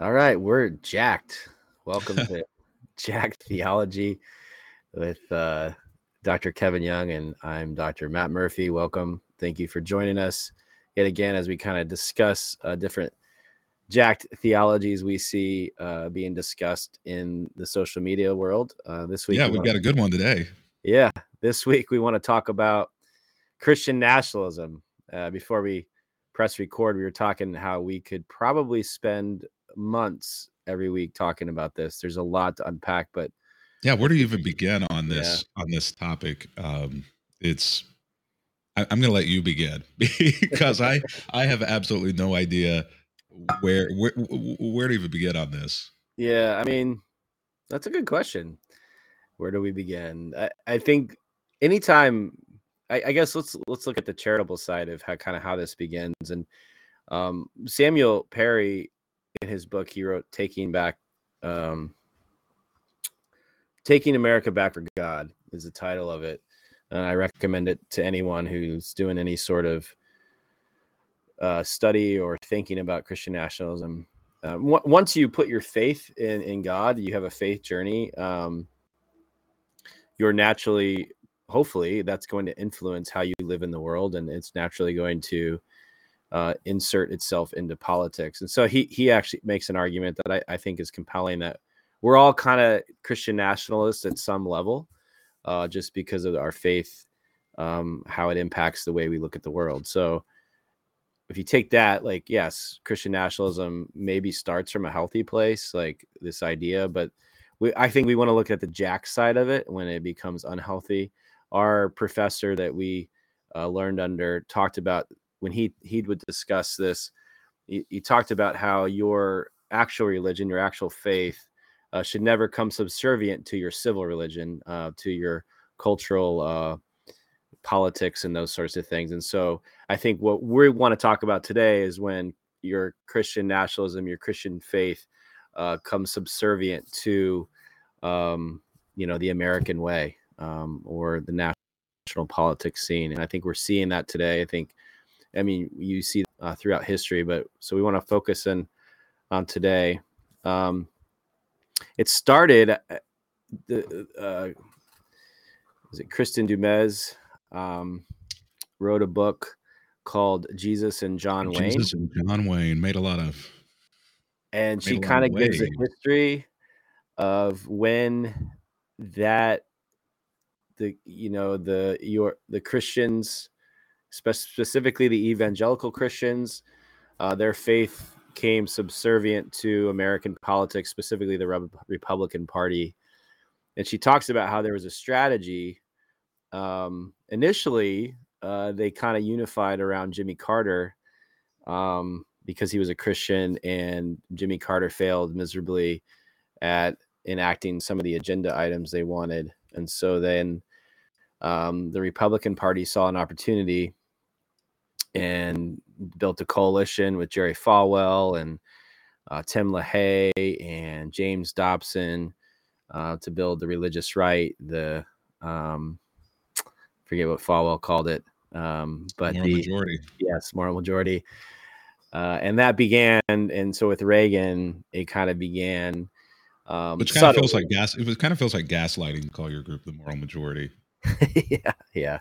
All right, we're jacked. Welcome to Jacked Theology with uh, Dr. Kevin Young, and I'm Dr. Matt Murphy. Welcome. Thank you for joining us yet again as we kind of discuss uh, different jacked theologies we see uh, being discussed in the social media world. Uh, this week, yeah, we we've got a good one today. Yeah, this week we want to talk about Christian nationalism. Uh, before we press record, we were talking how we could probably spend months every week talking about this. There's a lot to unpack, but yeah, where do you even begin on this yeah. on this topic? Um, it's I, am going to let you begin because I I have absolutely no idea where where where to even begin on this. Yeah, I mean that's a good question. Where do we begin? I, I think anytime I, I guess let's let's look at the charitable side of how kind of how this begins and um, Samuel Perry in his book he wrote taking back um, taking america back for god is the title of it. And i recommend it to anyone who's doing any sort of uh, study or thinking about christian nationalism. Uh, w- once you put your faith in, in god you have a faith journey um, you're naturally hopefully that's going to influence how you live in the world and it's naturally going to uh, insert itself into politics. And so he he actually makes an argument that I, I think is compelling that we're all kind of Christian nationalists at some level, uh, just because of our faith, um, how it impacts the way we look at the world. So if you take that, like yes, Christian nationalism maybe starts from a healthy place, like this idea, but we, I think we want to look at the jack side of it when it becomes unhealthy. Our professor that we uh, learned under talked about when he he would discuss this, he, he talked about how your actual religion, your actual faith, uh, should never come subservient to your civil religion, uh, to your cultural uh, politics and those sorts of things. And so I think what we want to talk about today is when your Christian nationalism, your Christian faith, uh, comes subservient to, um, you know, the American way um, or the national politics scene. And I think we're seeing that today. I think I mean, you see uh, throughout history, but so we want to focus in on today. Um, it started. Uh, the uh, was it Kristin Du Mez um, wrote a book called Jesus and John Jesus Wayne. Jesus and John Wayne made a lot of, and she kind of gives a history of when that the you know the your the Christians spe- specifically the evangelical Christians. Uh, their faith came subservient to American politics, specifically the Re- Republican Party. And she talks about how there was a strategy. Um, initially, uh, they kind of unified around Jimmy Carter um, because he was a Christian, and Jimmy Carter failed miserably at enacting some of the agenda items they wanted. And so then um, the Republican Party saw an opportunity and built a coalition with Jerry Falwell and uh, Tim LaHaye and James Dobson uh, to build the religious right. The um, forget what Falwell called it, um, but moral the majority. Yes, moral majority. Uh, and that began, and so with Reagan, it kind of began. Um, Which kind of feels like gas. It was kind of feels like gaslighting to call your group the moral majority. yeah, yeah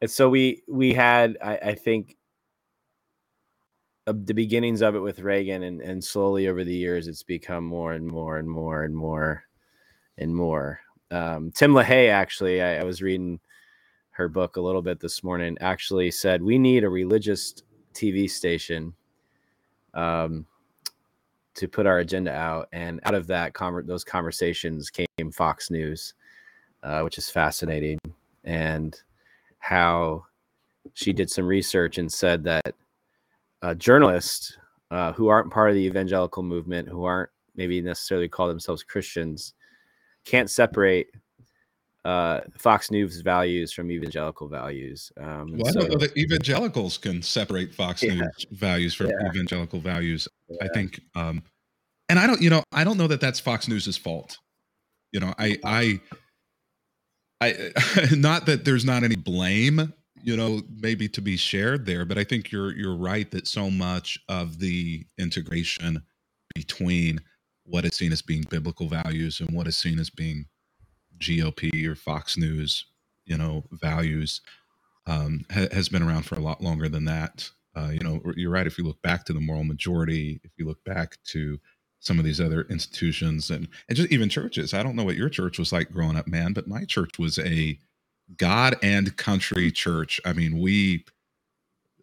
and so we we had I, I think uh, the beginnings of it with Reagan, and and slowly over the years, it's become more and more and more and more and more. Um, Tim LaHaye actually, I, I was reading her book a little bit this morning. Actually, said we need a religious TV station um, to put our agenda out, and out of that, conver- those conversations came Fox News, uh, which is fascinating. And how she did some research and said that uh, journalists uh, who aren't part of the evangelical movement, who aren't maybe necessarily call themselves Christians, can't separate uh, Fox News values from evangelical values. Um, well, so, I don't know that evangelicals can separate Fox yeah, News values from yeah. evangelical values. Yeah. I think, um, and I don't, you know, I don't know that that's Fox News's fault. You know, I, I, I not that there's not any blame, you know, maybe to be shared there, but I think you're you're right that so much of the integration between what is seen as being biblical values and what is seen as being GOP or Fox News, you know, values um, ha- has been around for a lot longer than that. Uh, you know, you're right. If you look back to the moral majority, if you look back to some of these other institutions and and just even churches, I don't know what your church was like growing up, man, but my church was a God and country church. I mean, we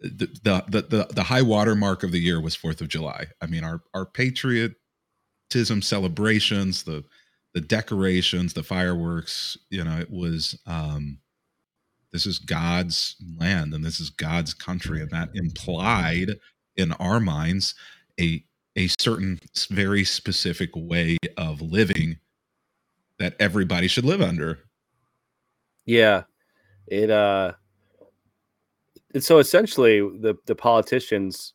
the the the, the high water mark of the year was Fourth of July. I mean, our our patriotism celebrations, the the decorations, the fireworks, you know, it was um this is God's land and this is God's country, and that implied in our minds a a certain very specific way of living that everybody should live under. Yeah, it uh, and so essentially the the politicians,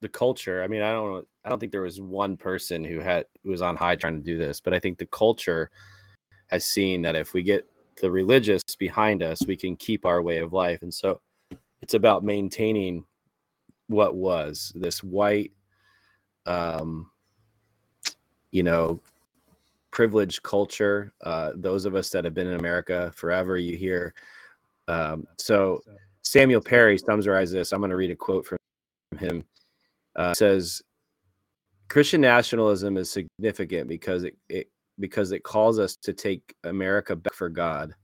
the culture. I mean, I don't I don't think there was one person who had who was on high trying to do this, but I think the culture has seen that if we get the religious behind us, we can keep our way of life. And so it's about maintaining what was this white, um, you know, privileged culture. Uh, those of us that have been in America forever, you hear. Um, so Samuel Perry summarizes this. I'm going to read a quote from him. Uh, says, Christian nationalism is significant because it, it because it calls us to take America back for God.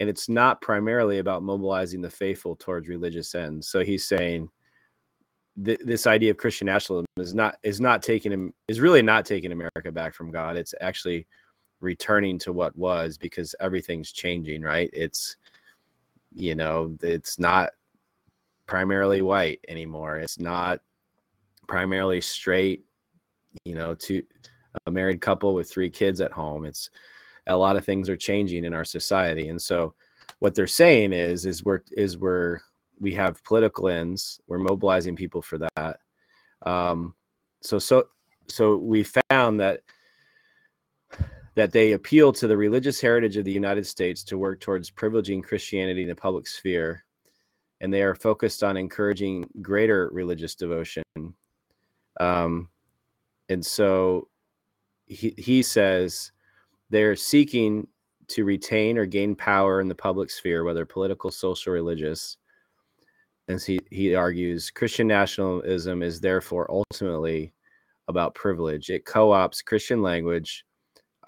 And it's not primarily about mobilizing the faithful towards religious ends. So he's saying th- this idea of Christian nationalism is not is not taking him is really not taking America back from God. It's actually returning to what was because everything's changing, right? It's you know, it's not primarily white anymore. It's not primarily straight, you know, to a married couple with three kids at home. It's a lot of things are changing in our society, and so what they're saying is is we're is we're we have political ends. We're mobilizing people for that. Um, so so so we found that that they appeal to the religious heritage of the United States to work towards privileging Christianity in the public sphere, and they are focused on encouraging greater religious devotion. Um, and so he, he says they're seeking to retain or gain power in the public sphere, whether political, social, religious. And he, he argues Christian nationalism is therefore ultimately about privilege. It co opts Christian language,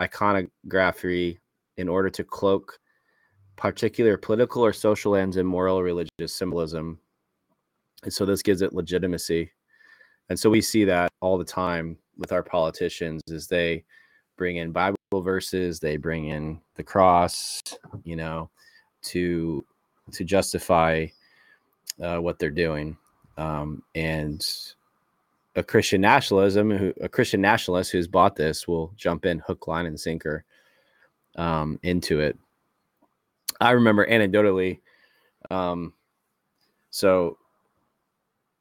iconography, in order to cloak particular political or social ends and moral religious symbolism. And so this gives it legitimacy. And so we see that all the time with our politicians is they bring in Bible verses, they bring in the cross, you know, to to justify uh, what they're doing. Um, and a Christian nationalism, who a Christian nationalist who's bought this will jump in hook, line, and sinker um, into it. I remember anecdotally, um, so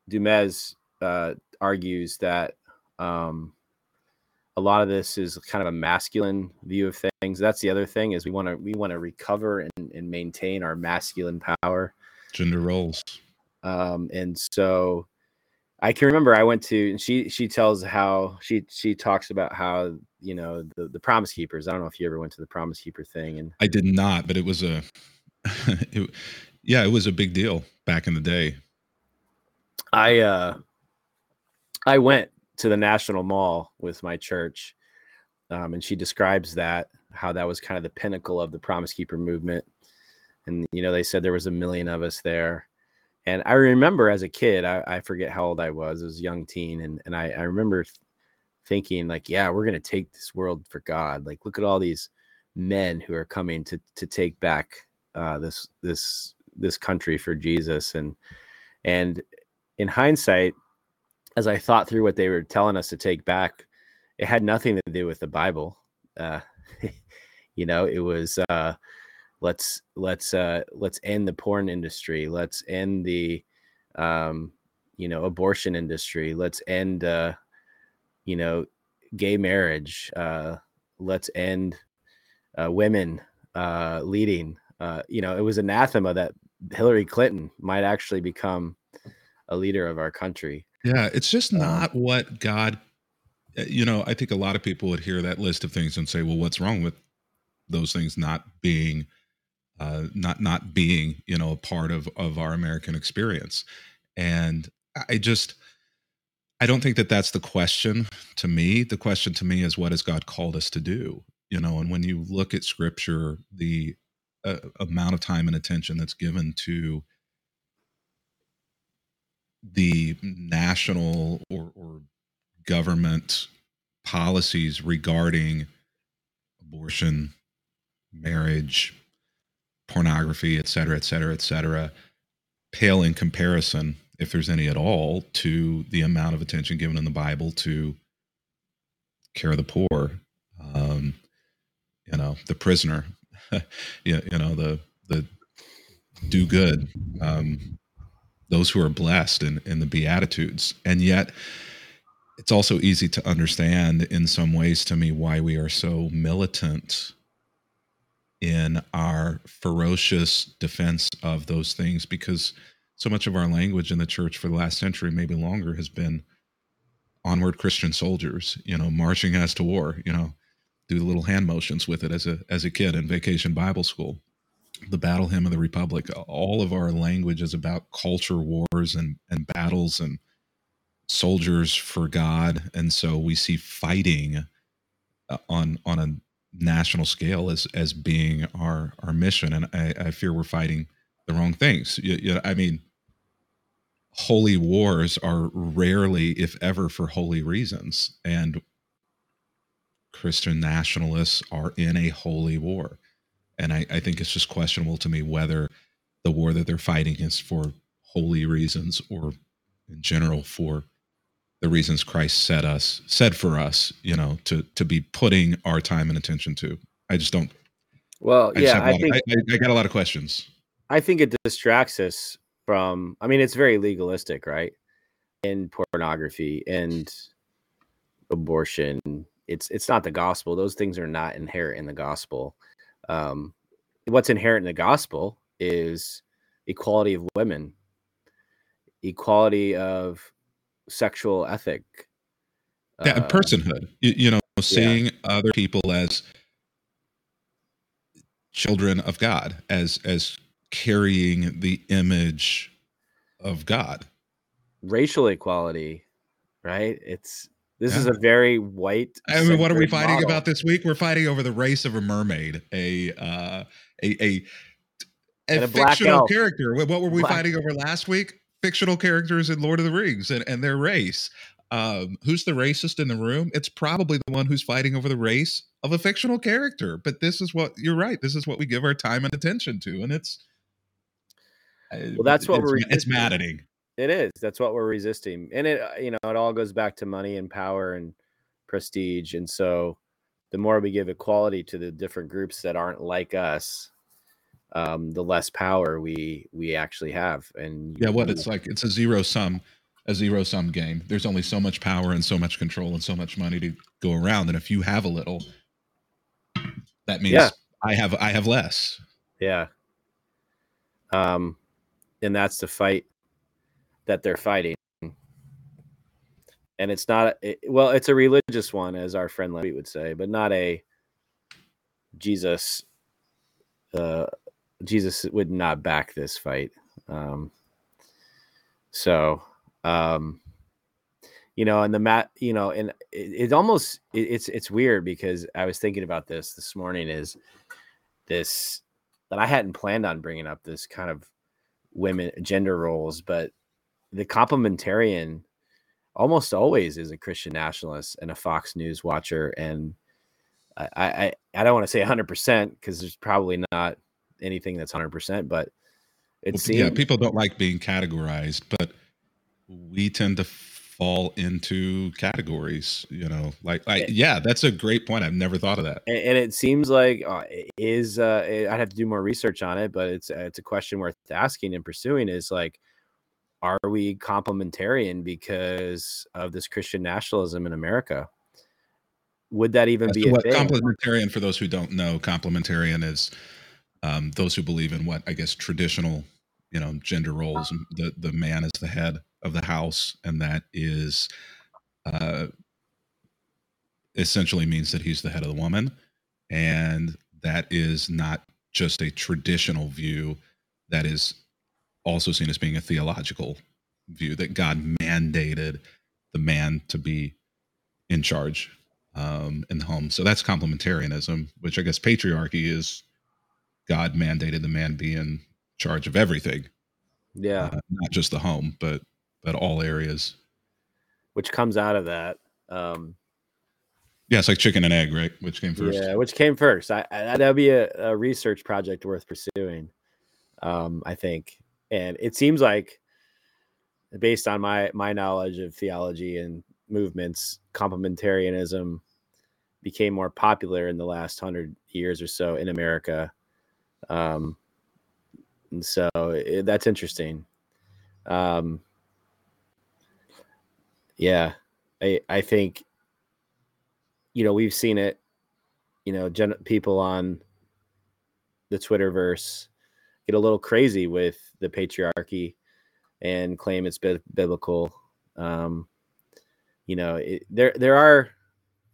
Du Mez uh, argues that um, a lot of this is kind of a masculine view of things. That's the other thing is we want to we want to recover and, and maintain our masculine power, gender roles. Um, and so I can remember I went to she she tells how she she talks about how you know the the Promise Keepers. I don't know if you ever went to the Promise Keeper thing, and I did not, but it was a, it, yeah, it was a big deal back in the day. I uh, I went to the National Mall with my church, um, and she describes that how that was kind of the pinnacle of the Promise Keeper movement. And you know, they said there was a million of us there. And I remember as a kid, I, I forget how old I was, I was a young teen, and and I, I remember thinking like, yeah, we're gonna take this world for God. Like, look at all these men who are coming to to take back uh, this this this country for Jesus. And and in hindsight, as I thought through what they were telling us to take back, it had nothing to do with the Bible. Uh, you know, it was uh, let's let's uh, let's end the porn industry. Let's end the um, you know abortion industry. Let's end uh, you know gay marriage. Uh, let's end uh, women uh, leading. Uh, you know, it was anathema that Hillary Clinton might actually become a leader of our country. Yeah, it's just um, not um, what God uh, you know, I think a lot of people would hear that list of things and say, "Well, what's wrong with those things not being, uh, not not being, you know, a part of of our American experience?" And I just, I don't think that that's the question to me. The question to me is, what has God called us to do? You know, and when you look at Scripture, the uh, amount of time and attention that's given to the national or, or government policies regarding abortion, marriage, pornography, et cetera, et cetera, et cetera, pale in comparison, if there's any at all, to the amount of attention given in the Bible to care of the poor, um, you know, the prisoner, you, know, the the do good, um, those who are blessed in, in the Beatitudes, and yet it's also easy to understand in some ways to me why we are so militant in our ferocious defense of those things because so much of our language in the church for the last century maybe longer has been onward christian soldiers you know marching as to war you know do the little hand motions with it as a as a kid in vacation bible school the battle hymn of the republic all of our language is about culture wars and and battles and soldiers for God, and so we see fighting uh, on on a national scale as as being our our mission. And I, I fear we're fighting the wrong things. You, you I mean, holy wars are rarely, if ever, for holy reasons, and Christian nationalists are in a holy war. And I, I think it's just questionable to me whether the war that they're fighting is for holy reasons or in general for the reasons Christ said us said for us, you know, to to be putting our time and attention to. I just don't. Well, I yeah, I think of, I, I, got a lot of questions. I think it distracts us from. I mean, it's very legalistic, right? In pornography and abortion, it's it's not the gospel. Those things are not inherent in the gospel. Um, what's inherent in the gospel is equality of women, equality of sexual ethic. Yeah, uh, personhood. You, you, know, seeing yeah. other people as children of God, as as carrying the image of God. Racial equality, right? It's this yeah. is a very white. I mean, what are we fighting model. about this week? We're fighting over the race of a mermaid, a uh, a a, a, a fictional character. What were we black. fighting over last week? Fictional characters in Lord of the Rings and, and their race. Um, who's the racist in the room? It's probably the one who's fighting over the race of a fictional character. But this is what you're right. This is what we give our time and attention to, and it's uh, well, that's what it's, we're. It's maddening. It is. That's what we're resisting, and it uh, you know it all goes back to money and power and prestige, and so the more we give equality to the different groups that aren't like us, um, the less power we we actually have. And yeah, what it's like it's a zero sum, a zero sum game. There's only so much power and so much control and so much money to go around. And if you have a little, that means yeah. I have I have less. Yeah. Um, and that's the fight that they're fighting. And it's not it, well, it's a religious one, as our friend Levy would say, but not a Jesus uh, Jesus would not back this fight. Um, so, um, you know, and the mat, you know, and it, it almost it, it's it's weird because I was thinking about this this morning. Is this that I hadn't planned on bringing up this kind of women gender roles, but the complementarian almost always is a Christian nationalist and a Fox News watcher, and I I, I don't want to say 100 percent because there's probably not anything that's 100%, but it well, seems. Yeah, people don't like being categorized, but we tend to fall into categories, you know, like, like yeah, that's a great point. I've never thought of that. And, and it seems like uh, is, uh, I'd have to do more research on it, but it's, uh, it's a question worth asking and pursuing is like, are we complementarian because of this Christian nationalism in America? Would that even As be a what thing? complementarian? For those who don't know, complementarian is um, those who believe in what I guess traditional, you know, gender roles. The the man is the head of the house, and that is uh, essentially means that he's the head of the woman. And that is not just a traditional view, that is also seen as being a theological view that God mandated the man to be in charge um, in the home. So that's complementarianism, which I guess patriarchy is God mandated the man be in charge of everything. Yeah, uh, not just the home, but but all areas. Which comes out of that. Um, yeah, it's like chicken and egg, right? Which came first? Yeah, which came first? I, I that'd be a, a, research project worth pursuing. Um, I think, and it seems like, based on my my knowledge of theology and movements, complementarianism became more popular in the last hundred years or so in America. Um, and so it, that's interesting. Um, yeah, I I think you know we've seen it. You know, gen- people on the Twitterverse get a little crazy with the patriarchy and claim it's bi- biblical. Um, you know, it, there there are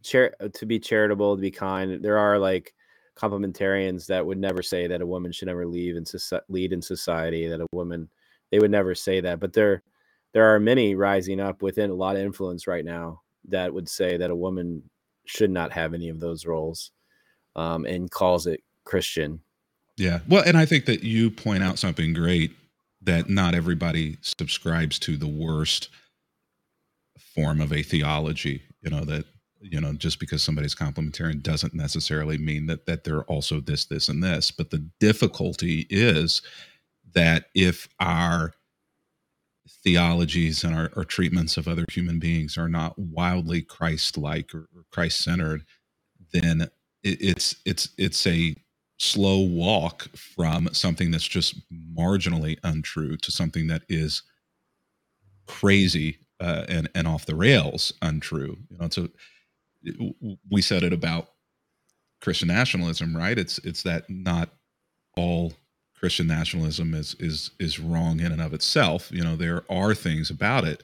char- to be charitable, to be kind. There are like complementarians that would never say that a woman should never leave and lead in society. That a woman they would never say that, but there there are many rising up within a lot of influence right now that would say that a woman should not have any of those roles, um, and calls it Christian. Yeah, well, and I think that you point out something great that not everybody subscribes to the worst form of a theology. You know that you know just because somebody's complementarian doesn't necessarily mean that that they're also this this and this. But the difficulty is that if our theologies and our, our treatments of other human beings are not wildly christ-like or, or christ-centered then it, it's it's it's a slow walk from something that's just marginally untrue to something that is crazy uh, and and off the rails untrue. You know so we said it about Christian nationalism, right? It's it's that not all Christian nationalism is is is wrong in and of itself. You know, there are things about it,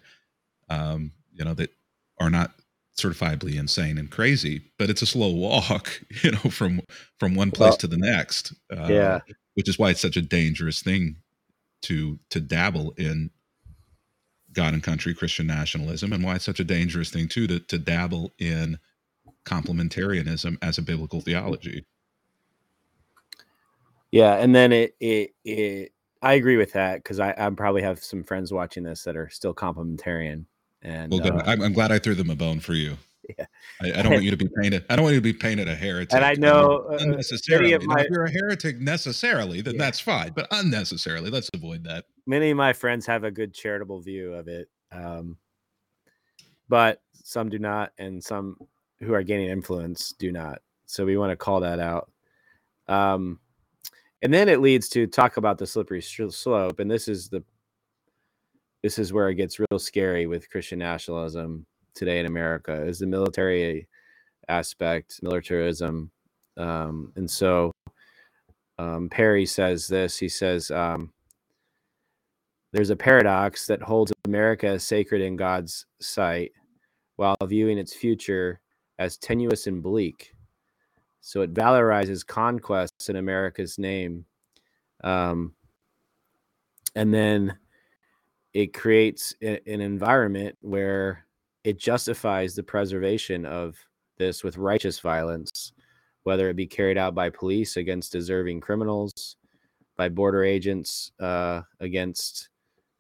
um, you know, that are not certifiably insane and crazy, but it's a slow walk, you know, from from one place well, to the next. Uh, yeah, which is why it's such a dangerous thing to to dabble in God and country Christian nationalism, and why it's such a dangerous thing too to to dabble in complementarianism as a biblical theology. Yeah, and then it it it I agree with that because I I probably have some friends watching this that are still complementarian. And well. Uh, I'm, I'm glad I threw them a bone for you. Yeah. I, I, don't want you to be painted. I don't want you to be painted a heretic. And I know uh, unnecessarily. My, if you're a heretic necessarily, then yeah. that's fine. But unnecessarily, let's avoid that. Many of my friends have a good charitable view of it, um, but some do not, and some who are gaining influence do not. So we want to call that out. Um, and then it leads to talk about the slippery slope, and this is the this is where it gets real scary with Christian nationalism today in America is the military aspect, militarism, um, and so um, Perry says this. He says um, there's a paradox that holds America sacred in God's sight, while viewing its future as tenuous and bleak. So it valorizes conquests in America's name. Um, and then it creates an environment where it justifies the preservation of this with righteous violence, whether it be carried out by police against deserving criminals, by border agents uh, against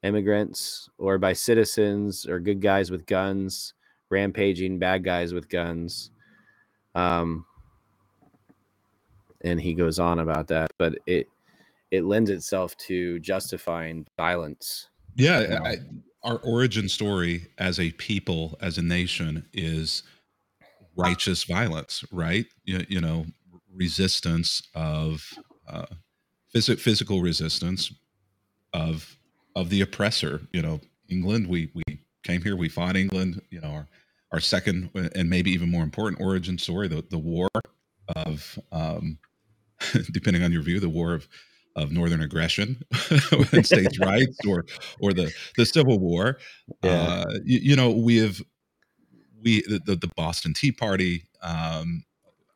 immigrants, or by citizens or good guys with guns rampaging bad guys with guns. Um, and he goes on about that, but it it lends itself to justifying violence. Yeah, I, our origin story as a people, as a nation, is righteous violence, right? You, you know, resistance of uh, phys- physical resistance of of the oppressor. You know, England. We we came here, we fought England. You know, our our second and maybe even more important origin story, the the war of, um, depending on your view, the war of of northern aggression and states' rights, or or the the Civil War. Yeah. Uh, you, you know, we have we the, the Boston Tea Party um,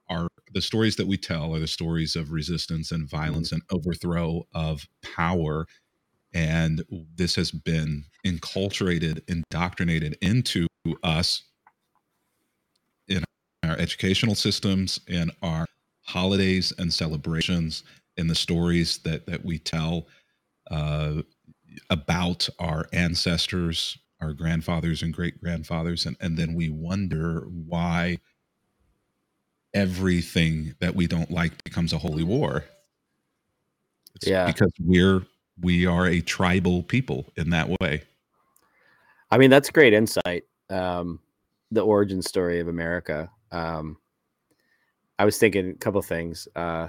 are the stories that we tell are the stories of resistance and violence and overthrow of power and this has been enculturated indoctrinated into us in our educational systems in our holidays and celebrations in the stories that that we tell uh, about our ancestors our grandfathers and great grandfathers and, and then we wonder why everything that we don't like becomes a holy war. It's yeah. because we're we are a tribal people in that way. I mean that's great insight um, the origin story of america. Um, i was thinking a couple things uh,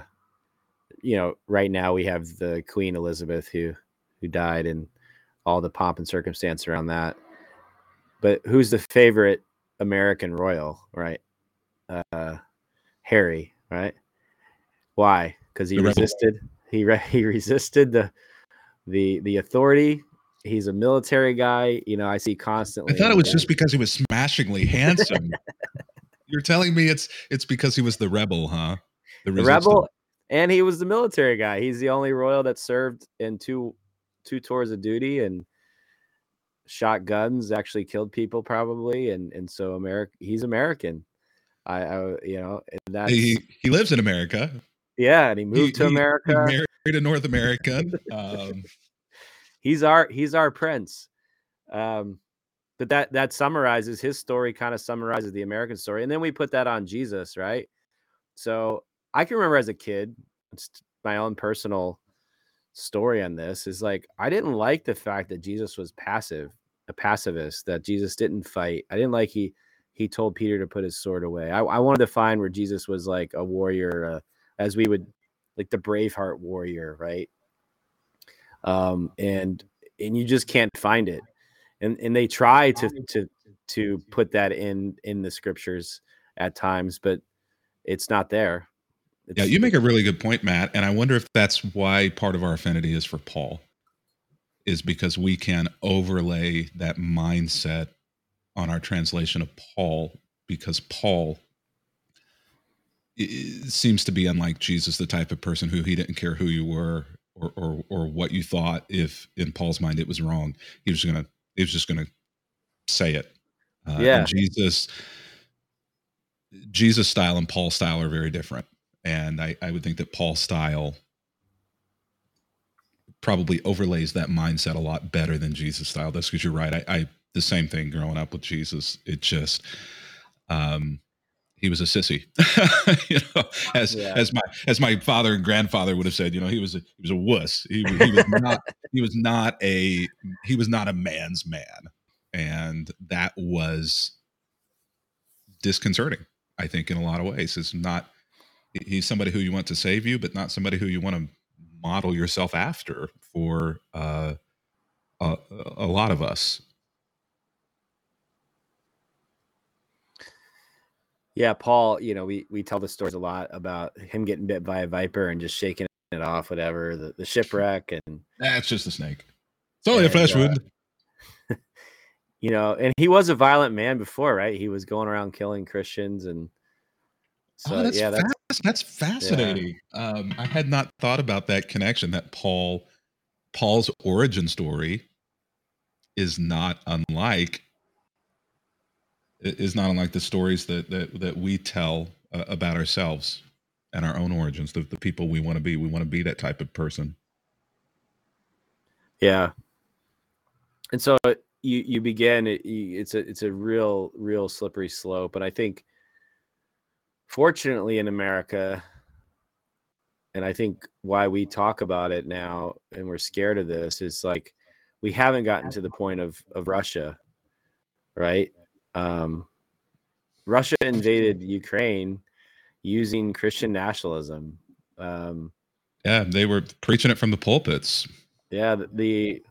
you know right now we have the queen elizabeth who who died and all the pomp and circumstance around that but who's the favorite american royal right uh, Harry, right? Why? Because he resisted. He re- he resisted the the the authority. He's a military guy. You know, I see constantly. I thought it was just because he was smashingly handsome. You're telling me it's it's because he was the rebel, huh? The, the rebel, and he was the military guy. He's the only royal that served in two two tours of duty and shot guns. Actually killed people, probably, and and so America. He's American. I, I you know, that he he lives in America. Yeah, and he moved he, to America. He married a North American. Um, he's our he's our prince. Um, but that that summarizes his story. Kind of summarizes the American story, and then we put that on Jesus, right? So I can remember as a kid, my own personal story on this is like I didn't like the fact that Jesus was passive, a pacifist. That Jesus didn't fight. I didn't like he he told Peter to put his sword away. I, I wanted to find where Jesus was like a warrior, uh, as we would like the Braveheart warrior, right? Um, and and you just can't find it, and and they try to to to put that in in the scriptures at times, but it's not there. It's, yeah, you make a really good point, Matt, and I wonder if that's why part of our affinity is for Paul, is because we can overlay that mindset on our translation of Paul because Paul seems to be unlike Jesus, the type of person who he didn't care who you were or or, or what you thought. If in Paul's mind it was wrong, he was gonna he was just gonna say it. Uh, yeah, Jesus, Jesus style and Paul style are very different, and I I would think that Paul style probably overlays that mindset a lot better than Jesus style. That's because you're right. I, I the same thing growing up with Jesus. It just, um, he was a sissy, you know, as yeah. as my as my father and grandfather would have said. You know, he was a, he was a wuss. He, he was not he was not a he was not a man's man, and that was disconcerting. I think in a lot of ways, it's not he's somebody who you want to save you, but not somebody who you want to model yourself after for uh, a, a lot of us. Yeah, Paul, you know, we we tell the stories a lot about him getting bit by a viper and just shaking it off, whatever, the, the shipwreck and that's just a snake. It's only and, a flesh wound. Uh, you know, and he was a violent man before, right? He was going around killing Christians and so oh, that's yeah, that's, that's fascinating. Yeah. Um, I had not thought about that connection that Paul Paul's origin story is not unlike is not unlike the stories that that that we tell uh, about ourselves and our own origins, the, the people we want to be. We want to be that type of person. Yeah. And so you you begin it, it's a it's a real real slippery slope, and I think fortunately in America and I think why we talk about it now and we're scared of this is like we haven't gotten to the point of of Russia, right? um, Russia invaded Ukraine using Christian nationalism. Um, yeah, they were preaching it from the pulpits. Yeah, the, the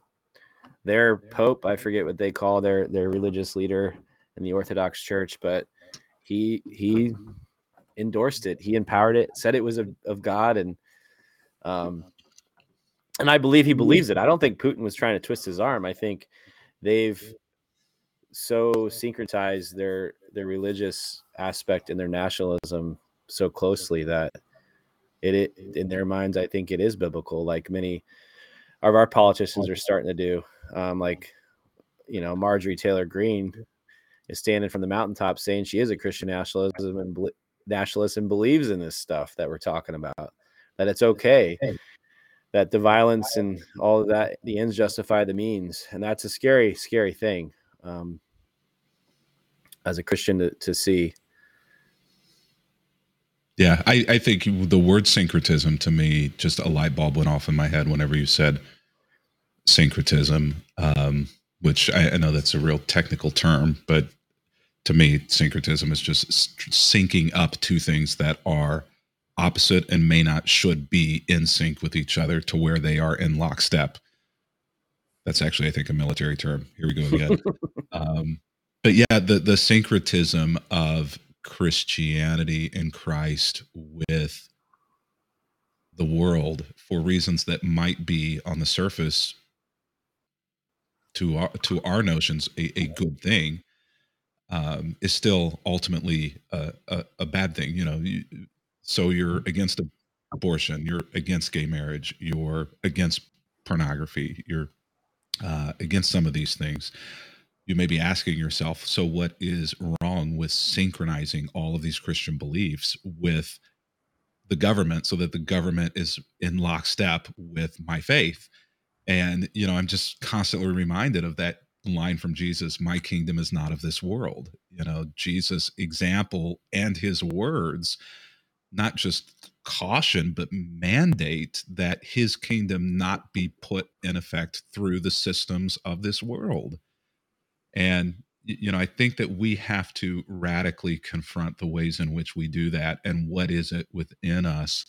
their pope, I forget what they call their their religious leader in the Orthodox Church, but he he endorsed it. He empowered it, said it was of, of God, and um, and I believe he believes it. I don't think Putin was trying to twist his arm. I think they've so syncretized their their religious aspect and their nationalism so closely that it, it in their minds I think it is biblical like many of our politicians are starting to do um, like you know Marjorie Taylor Greene is standing from the mountaintop saying she is a Christian nationalism and nationalist and believes in this stuff that we're talking about that it's okay that the violence and all of that the ends justify the means and that's a scary scary thing um, as a christian to, to see. Yeah I, I think the word syncretism to me just a light bulb went off in my head whenever you said syncretism um, which I, I know that's a real technical term but to me syncretism is just syncing up two things that are opposite and may not should be in sync with each other to where they are in lockstep. That's actually, I think, a military term. Here we go again. um, but yeah, the the syncretism of Christianity and Christ with the world for reasons that might be on the surface to our to our notions a, a good thing um, is still ultimately a, a, a, bad thing. You know, you, so you're against abortion, you're against gay marriage, you're against pornography, you're uh, against some of these things. You may be asking yourself, so what is wrong with synchronizing all of these Christian beliefs with the government so that the government is in lockstep with my faith? And, you know, I'm just constantly reminded of that line from Jesus, my kingdom is not of this world. You know, Jesus' example and his words not just caution but mandate that his kingdom not be put in effect through the systems of this world and you know i think that we have to radically confront the ways in which we do that and what is it within us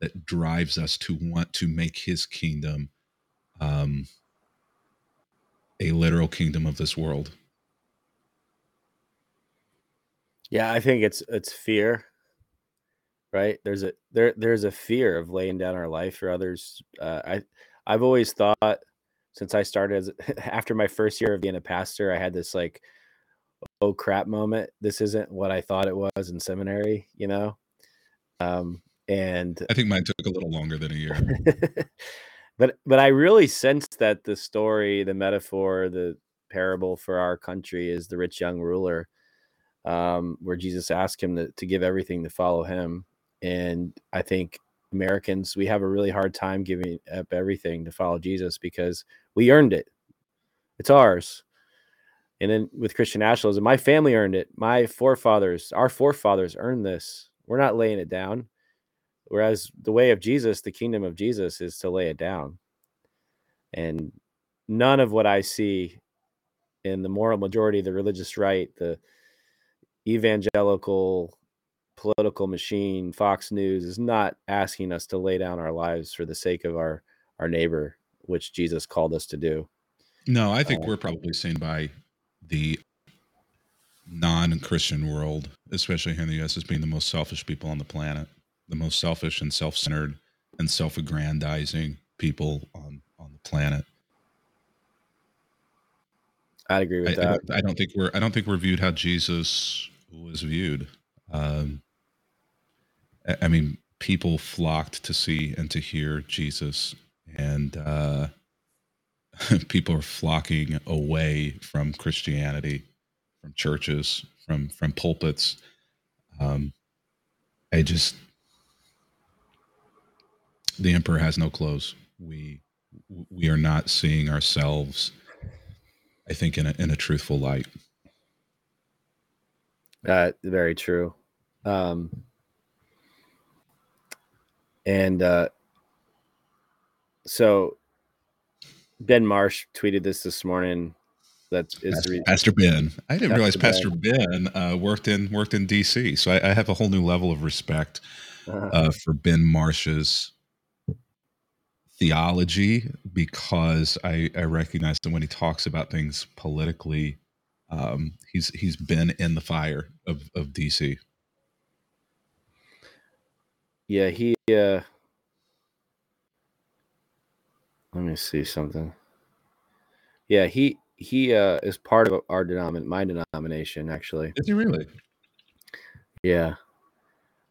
that drives us to want to make his kingdom um, a literal kingdom of this world. Yeah i think it's it's fear right? There's a there there's a fear of laying down our life for others. Uh, i i've always thought since i started as after my first year of being a pastor i had this like oh crap moment. This isn't what i thought it was in seminary you know? Um and i think mine took a little longer than a year but but i really sense that the story the metaphor the parable for our country is the rich young ruler um, where jesus asked him to, to give everything to follow him and I think Americans, we have a really hard time giving up everything to follow Jesus because we earned it. It's ours. And then with Christian nationalism, my family earned it. My forefathers, our forefathers earned this. We're not laying it down. Whereas the way of Jesus, the kingdom of Jesus, is to lay it down. And none of what I see in the moral majority, the religious right, the evangelical political machine, Fox News, is not asking us to lay down our lives for the sake of our our neighbor, which Jesus called us to do. No, I think uh, we're probably seen by the non-Christian world, especially here in the U.S., as being the most selfish people on the planet, the most selfish and self-centered and self-aggrandizing people on on the planet. I'd agree with I, that. I don't, I don't, think we're I don't think we're viewed how Jesus was viewed. Um, I mean, people flocked to see and to hear Jesus, and uh, people are flocking away from Christianity, from churches, from from pulpits. Um, I just the emperor has no clothes. We we are not seeing ourselves. I think in a in a truthful light. Uh, very true. Um, and uh, so Ben Marsh tweeted this this morning. That is Pastor, re- Pastor Ben. I didn't Pastor realize Pastor Ben, ben uh, worked in worked in D.C. So I, I, have a whole new level of respect uh-huh. uh, for Ben Marsh's theology because I, I recognize that when he talks about things politically, um, he's he's been in the fire of of DC. Yeah, he uh let me see something. Yeah, he he uh, is part of our denomination, my denomination, actually. Is he really? Yeah.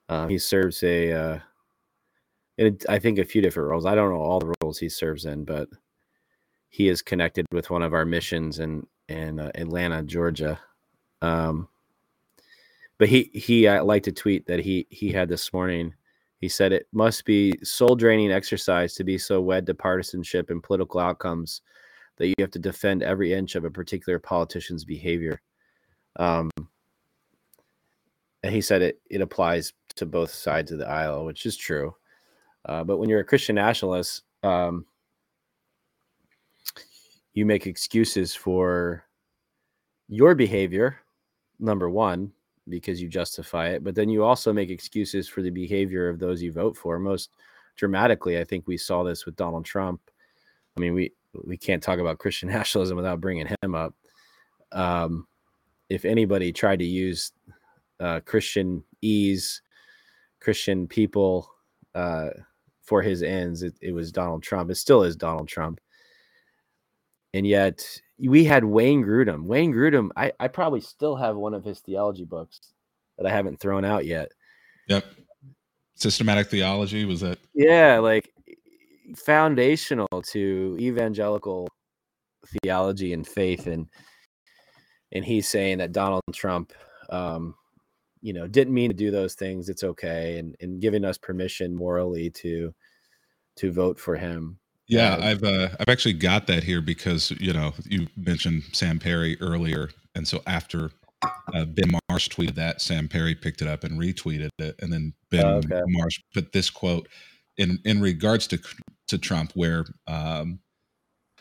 Um, he serves a, uh, I think, a few different roles. I don't know all the roles he serves in, but he is connected with one of our missions in in uh, Atlanta, Georgia. Um, but he he I like tweet that he he had this morning. He said it must be soul draining exercise to be so wed to partisanship and political outcomes that you have to defend every inch of a particular politician's behavior. Um, and he said it it applies to both sides of the aisle, which is true. Uh, but when you're a Christian nationalist, um, you make excuses for your behavior, number one, because you justify it, but then you also make excuses for the behavior of those you vote for. Most dramatically, I think we saw this with Donald Trump. I mean, we we can't talk about Christian nationalism without bringing him up. Um, if anybody tried to use uh, Christian ease, Christian people uh, for his ends, it, it was Donald Trump. It still is Donald Trump and yet we had Wayne Grudem. Wayne Grudem, I, I probably still have one of his theology books that I haven't thrown out yet. Yep. Systematic theology was that? Yeah, like foundational to evangelical theology and faith, and and he's saying that Donald Trump, um, you know, didn't mean to do those things. It's okay, and and giving us permission morally to to vote for him. Yeah, I've uh, I've actually got that here because you know you mentioned Sam Perry earlier, and so after uh, Ben Marsh tweeted that, Sam Perry picked it up and retweeted it, and then Ben oh, okay. Marsh put this quote in in regards to to Trump, where um,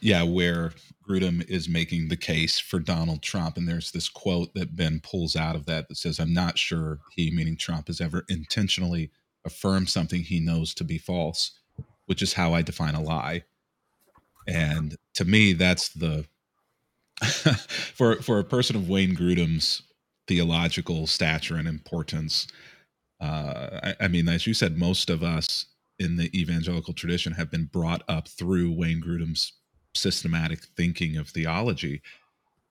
yeah, where Grudem is making the case for Donald Trump, and there's this quote that Ben pulls out of that that says, "I'm not sure he, meaning Trump, has ever intentionally affirmed something he knows to be false." which is how I define a lie. And to me, that's the for for a person of Wayne Grudem's theological stature and importance. Uh, I, I mean, as you said, most of us in the evangelical tradition have been brought up through Wayne Grudem's systematic thinking of theology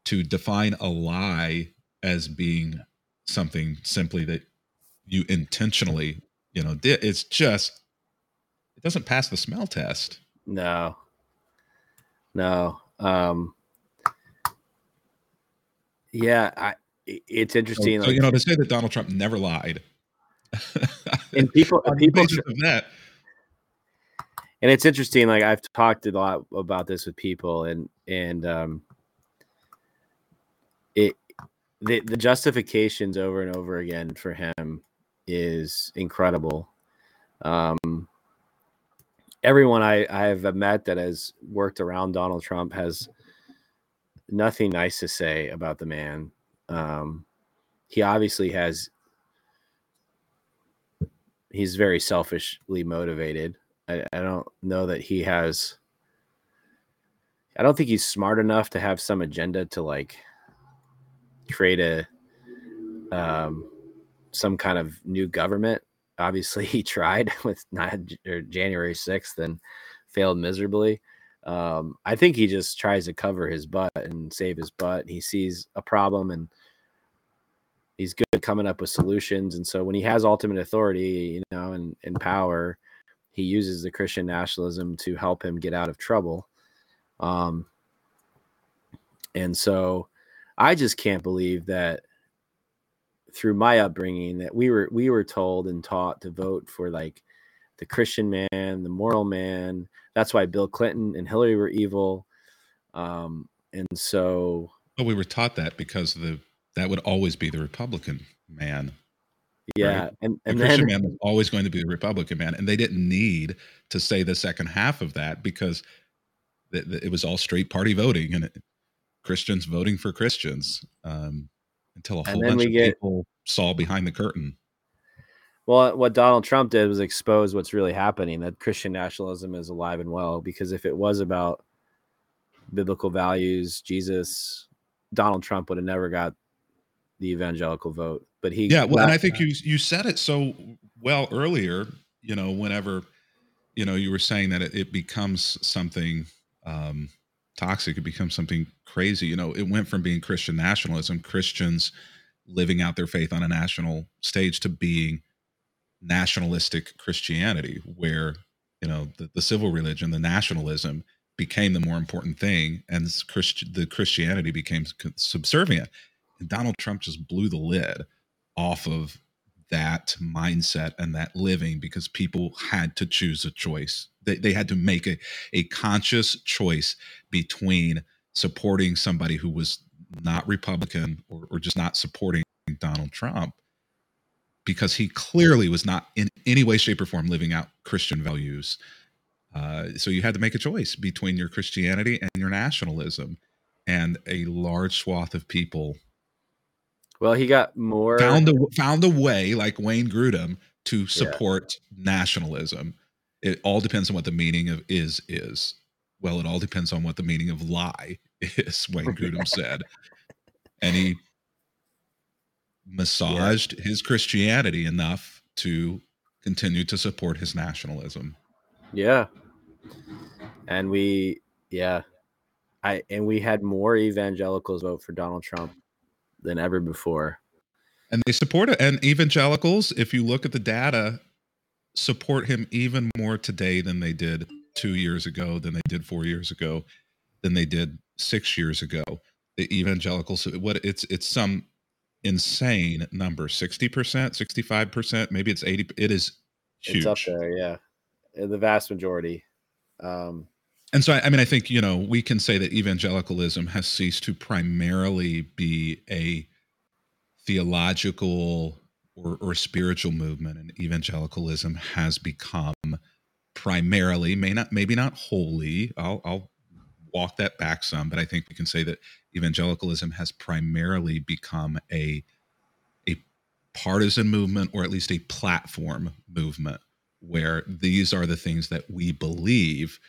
to define a lie as being something simply that you intentionally, you know, did. It's just it doesn't pass the smell test. No. No. Um yeah, I it's interesting. So, like, you know, to say that Donald Trump never lied. and people people of that. And it's interesting, like I've talked a lot about this with people and and um it the, the justifications over and over again for him is incredible. Um everyone I, I have met that has worked around Donald Trump has nothing nice to say about the man. Um, he obviously has, he's very selfishly motivated. I, I don't know that he has, I don't think he's smart enough to have some agenda to like create a, um, some kind of new government obviously he tried with not January 6th and failed miserably. Um, I think he just tries to cover his butt and save his butt. He sees a problem and he's good at coming up with solutions. And so when he has ultimate authority, you know, and, and power, he uses the Christian nationalism to help him get out of trouble. Um, and so I just can't believe that through my upbringing that we were we were told and taught to vote for like the Christian man, the moral man. That's why Bill Clinton and Hillary were evil. Um, and so well, we were taught that because the that would always be the Republican man. Yeah, right? and, and the Christian then, man was always going to be the Republican man, and they didn't need to say the second half of that because it was all straight party voting and it, Christians voting for Christians. Um, until a whole bunch of get, people saw behind the curtain. Well, what Donald Trump did was expose what's really happening that Christian nationalism is alive and well. Because if it was about biblical values, Jesus, Donald Trump would have never got the evangelical vote. But he, yeah, well, and I think you you said it so well earlier. You know, whenever you know you were saying that it, it becomes something um, toxic. It becomes something crazy. You know, it went from being Christian nationalism, Christians living out their faith on a national stage, to being nationalistic Christianity, where you know the, the civil religion, the nationalism became the more important thing, and Christ- the Christianity became subservient. And Donald Trump just blew the lid off of that mindset and that living because people had to choose a choice. They, they had to make a, a conscious choice between supporting somebody who was not Republican or, or just not supporting Donald Trump because he clearly was not in any way, shape, or form living out Christian values. Uh, so you had to make a choice between your Christianity and your nationalism. And a large swath of people well, he got more found a found a way, like Wayne Grudem, to support yeah. nationalism. It all depends on what the meaning of is is. Well, it all depends on what the meaning of lie is. Wayne Grudem said, and he massaged yeah. his Christianity enough to continue to support his nationalism. Yeah, and we, yeah, I and we had more evangelicals vote for Donald Trump than ever before. And they support it. And evangelicals, if you look at the data, support him even more today than they did two years ago, than they did four years ago, than they did six years ago. The evangelicals, what it's it's some insane number 60% 65% maybe it's 80 it is huge. it's up there yeah the vast majority um and so I, mean i think you know we can say that evangelicalism has ceased to primarily be a theological or, or spiritual movement and evangelicalism has become primarily may not maybe not wholly I'll, I'll walk that back some but i think we can say that evangelicalism has primarily become a a partisan movement or at least a platform movement where these are the things that we believe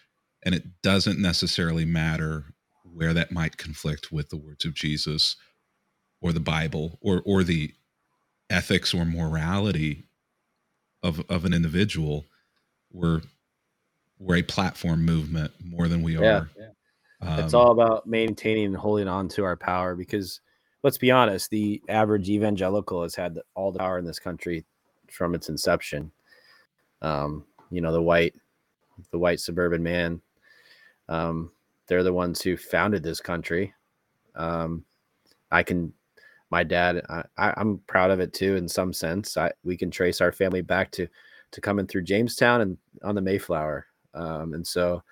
and it doesn't necessarily matter where that might conflict with the words of Jesus or the Bible or or the ethics or morality of of an individual. We're we're a platform movement more than we yeah, are. Yeah. Um, it's all about maintaining and holding on to our power because let's be honest, the average evangelical has had all the power in this country from its inception. Um, you know, the white the white suburban man um, they're the ones who founded this country. Um, I can, my dad, I, I'm proud of it too, in some sense. I, we can trace our family back to, to coming through Jamestown and on the Mayflower. Um, and so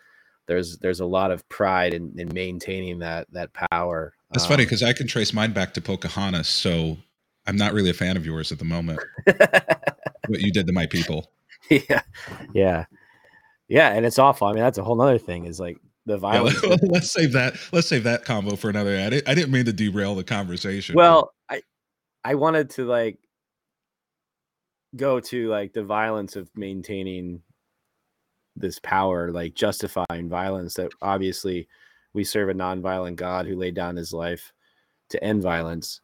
there's, there's a lot of pride in, in maintaining that, that power. That's um, funny because I can trace mine back to Pocahontas. So I'm not really a fan of yours at the moment. what you did to my people. Yeah. Yeah. Yeah. And it's awful. I mean, that's a whole other thing is like the violence. Yeah, let's save that. Let's save that combo for another. I didn't, I didn't mean to derail the conversation. Well, I I wanted to like go to like the violence of maintaining this power, like justifying violence. That obviously we serve a nonviolent God who laid down His life to end violence,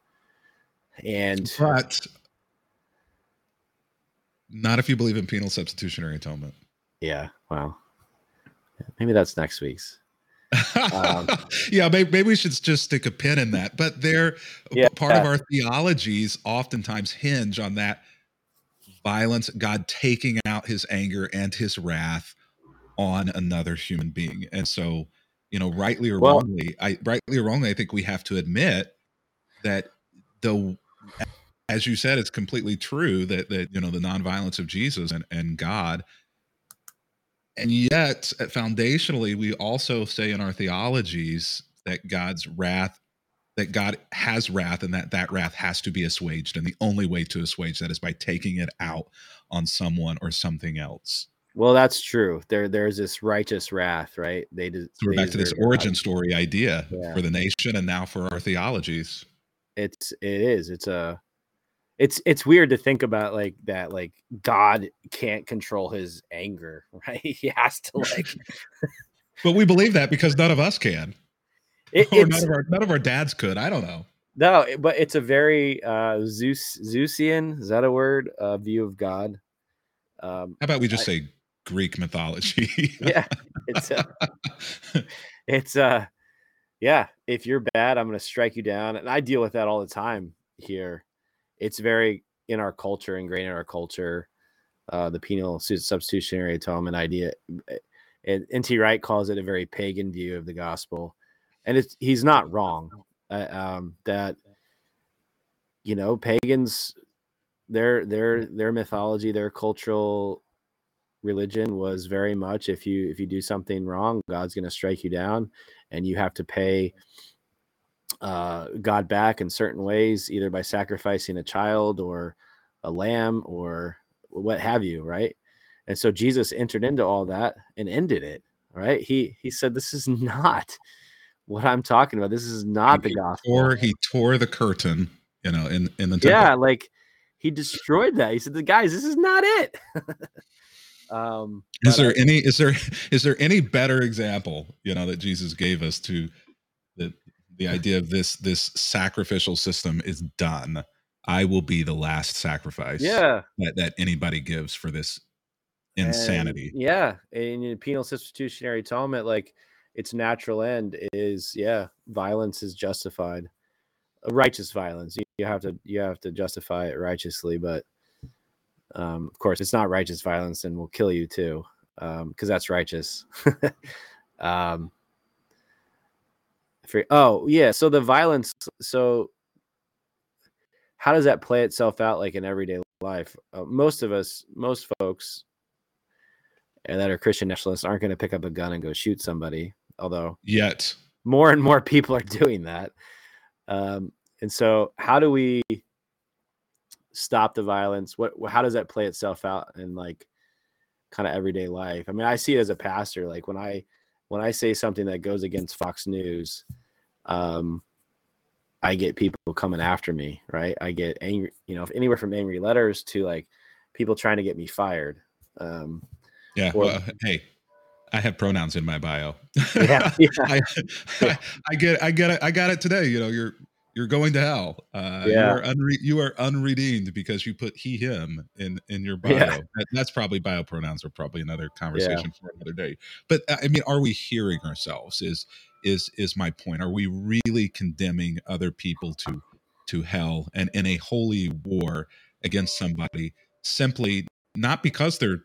and but not if you believe in penal substitutionary atonement. Yeah. Wow. Maybe that's next week's. Um, yeah, maybe, maybe, we should just stick a pin in that. But they're yeah, part of our theologies oftentimes hinge on that violence, God taking out his anger and his wrath on another human being. And so, you know, rightly or well, wrongly, I rightly or wrongly, I think we have to admit that the as you said, it's completely true that that you know the nonviolence of Jesus and, and God and yet, foundationally, we also say in our theologies that God's wrath, that God has wrath, and that that wrath has to be assuaged. And the only way to assuage that is by taking it out on someone or something else. Well, that's true. There, there's this righteous wrath, right? They so we're back to this origin story idea yeah. for the nation, and now for our theologies. It's it is. It's a it's it's weird to think about like that like god can't control his anger right? He has to like but we believe that because none of us can. It, or none of our none of our dads could i don't know. No but it's a very uh zeus zeusian is that a word? Uh view of god. Um how about we just I, say greek mythology? Yeah it's uh it's uh yeah, if you're bad, I'm going to strike you down. And I deal with that all the time here. It's very in our culture, ingrained in our culture. Uh, the penal substitutionary atonement idea. Eh, and N.T. Wright calls it a very pagan view of the gospel. And it's, he's not wrong uh, um, that, you know, pagans, their, their, their mythology, their cultural religion was very much if you if you do something wrong god's going to strike you down and you have to pay uh, god back in certain ways either by sacrificing a child or a lamb or what have you right? And so jesus entered into all that and ended it right? He he said this is not what i'm talking about. This is not he the gospel. or he tore the curtain you know in in the temple. yeah like he destroyed that. He said the guys this is not it. Um, is there I, any is there is there any better example you know that Jesus gave us to the the idea of this this sacrificial system is done. I will be the last sacrifice. Yeah, that, that anybody gives for this insanity. And, yeah, in penal substitutionary atonement, like its natural end is yeah, violence is justified, righteous violence. You, you have to you have to justify it righteously, but um, of course, it's not righteous violence and will kill you too, because um, that's righteous. um, for, oh yeah, so the violence. So how does that play itself out like in everyday life? Uh, most of us, most folks, and that are Christian nationalists aren't going to pick up a gun and go shoot somebody. Although yet more and more people are doing that. Um, and so, how do we stop the violence? What how does that play itself out in like kind of everyday life? I mean, I see it as a pastor. Like when I when I say something that goes against Fox News, um, I get people coming after me, right? I get angry, you know, anywhere from angry letters to like people trying to get me fired. Um, yeah. Or, well, hey, I have pronouns in my bio. Yeah, yeah. I, I, I, get, I get it. I got it today. You know, you're you're going to hell. Uh, yeah. you, are unre- you are unredeemed because you put he him in in your bio. Yeah. That, that's probably bio pronouns are probably another conversation yeah. for another day. But uh, I mean, are we hearing ourselves? Is is is my point? Are we really condemning other people to to hell and in a holy war against somebody simply not because they're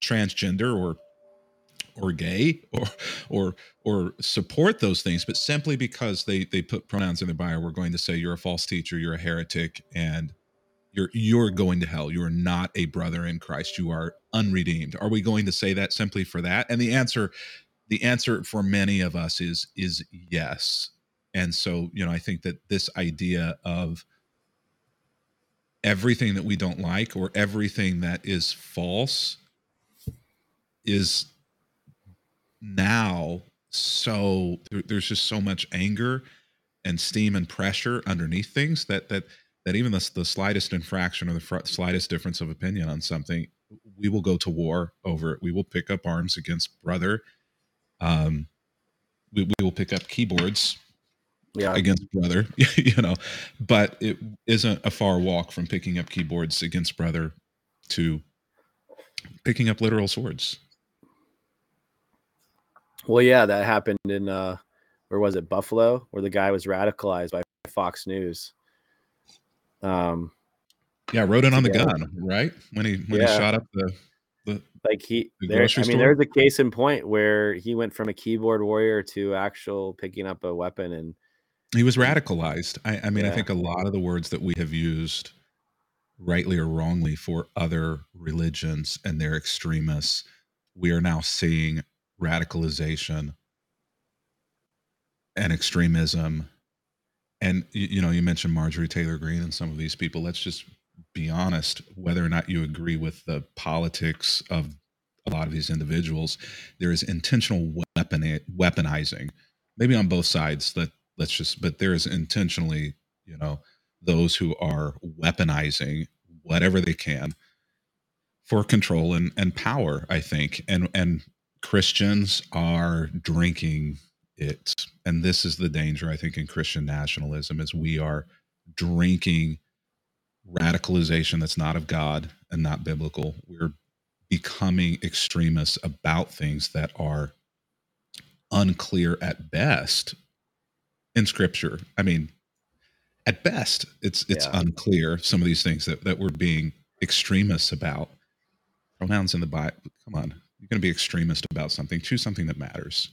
transgender or or gay or or or support those things, but simply because they they put pronouns in their bio, we're going to say you're a false teacher, you're a heretic, and you're you're going to hell. You are not a brother in Christ. You are unredeemed. Are we going to say that simply for that? And the answer, the answer for many of us is is yes. And so, you know, I think that this idea of everything that we don't like or everything that is false is now so there, there's just so much anger and steam and pressure underneath things that that that even the, the slightest infraction or the fr- slightest difference of opinion on something we will go to war over it we will pick up arms against brother um we, we will pick up keyboards yeah. against brother you know but it isn't a far walk from picking up keyboards against brother to picking up literal swords well, yeah, that happened in uh, where was it, Buffalo, where the guy was radicalized by Fox News. Um, yeah, wrote in on the gun, right? When he when yeah. he shot up the, the like he the there. I store. mean, there's a case in point where he went from a keyboard warrior to actual picking up a weapon, and he was radicalized. I, I mean, yeah. I think a lot of the words that we have used, rightly or wrongly, for other religions and their extremists, we are now seeing radicalization and extremism. And you know you mentioned marjorie taylor greene and some of these people. Let's just be honest whether or not you agree with the politics of a lot of these individuals there is intentional weapon weaponizing maybe on both sides that let's just but there is intentionally you know those who are weaponizing whatever they can for control and, and power i think. And and Christians are drinking it. And this is the danger, I think, in Christian nationalism is we are drinking radicalization that's not of God and not biblical. We're becoming extremists about things that are unclear at best in scripture. I mean, at best, it's it's yeah. unclear some of these things that, that we're being extremists about. Pronouns in the Bible. Come on, you're going to be extremist about something. Choose something that matters.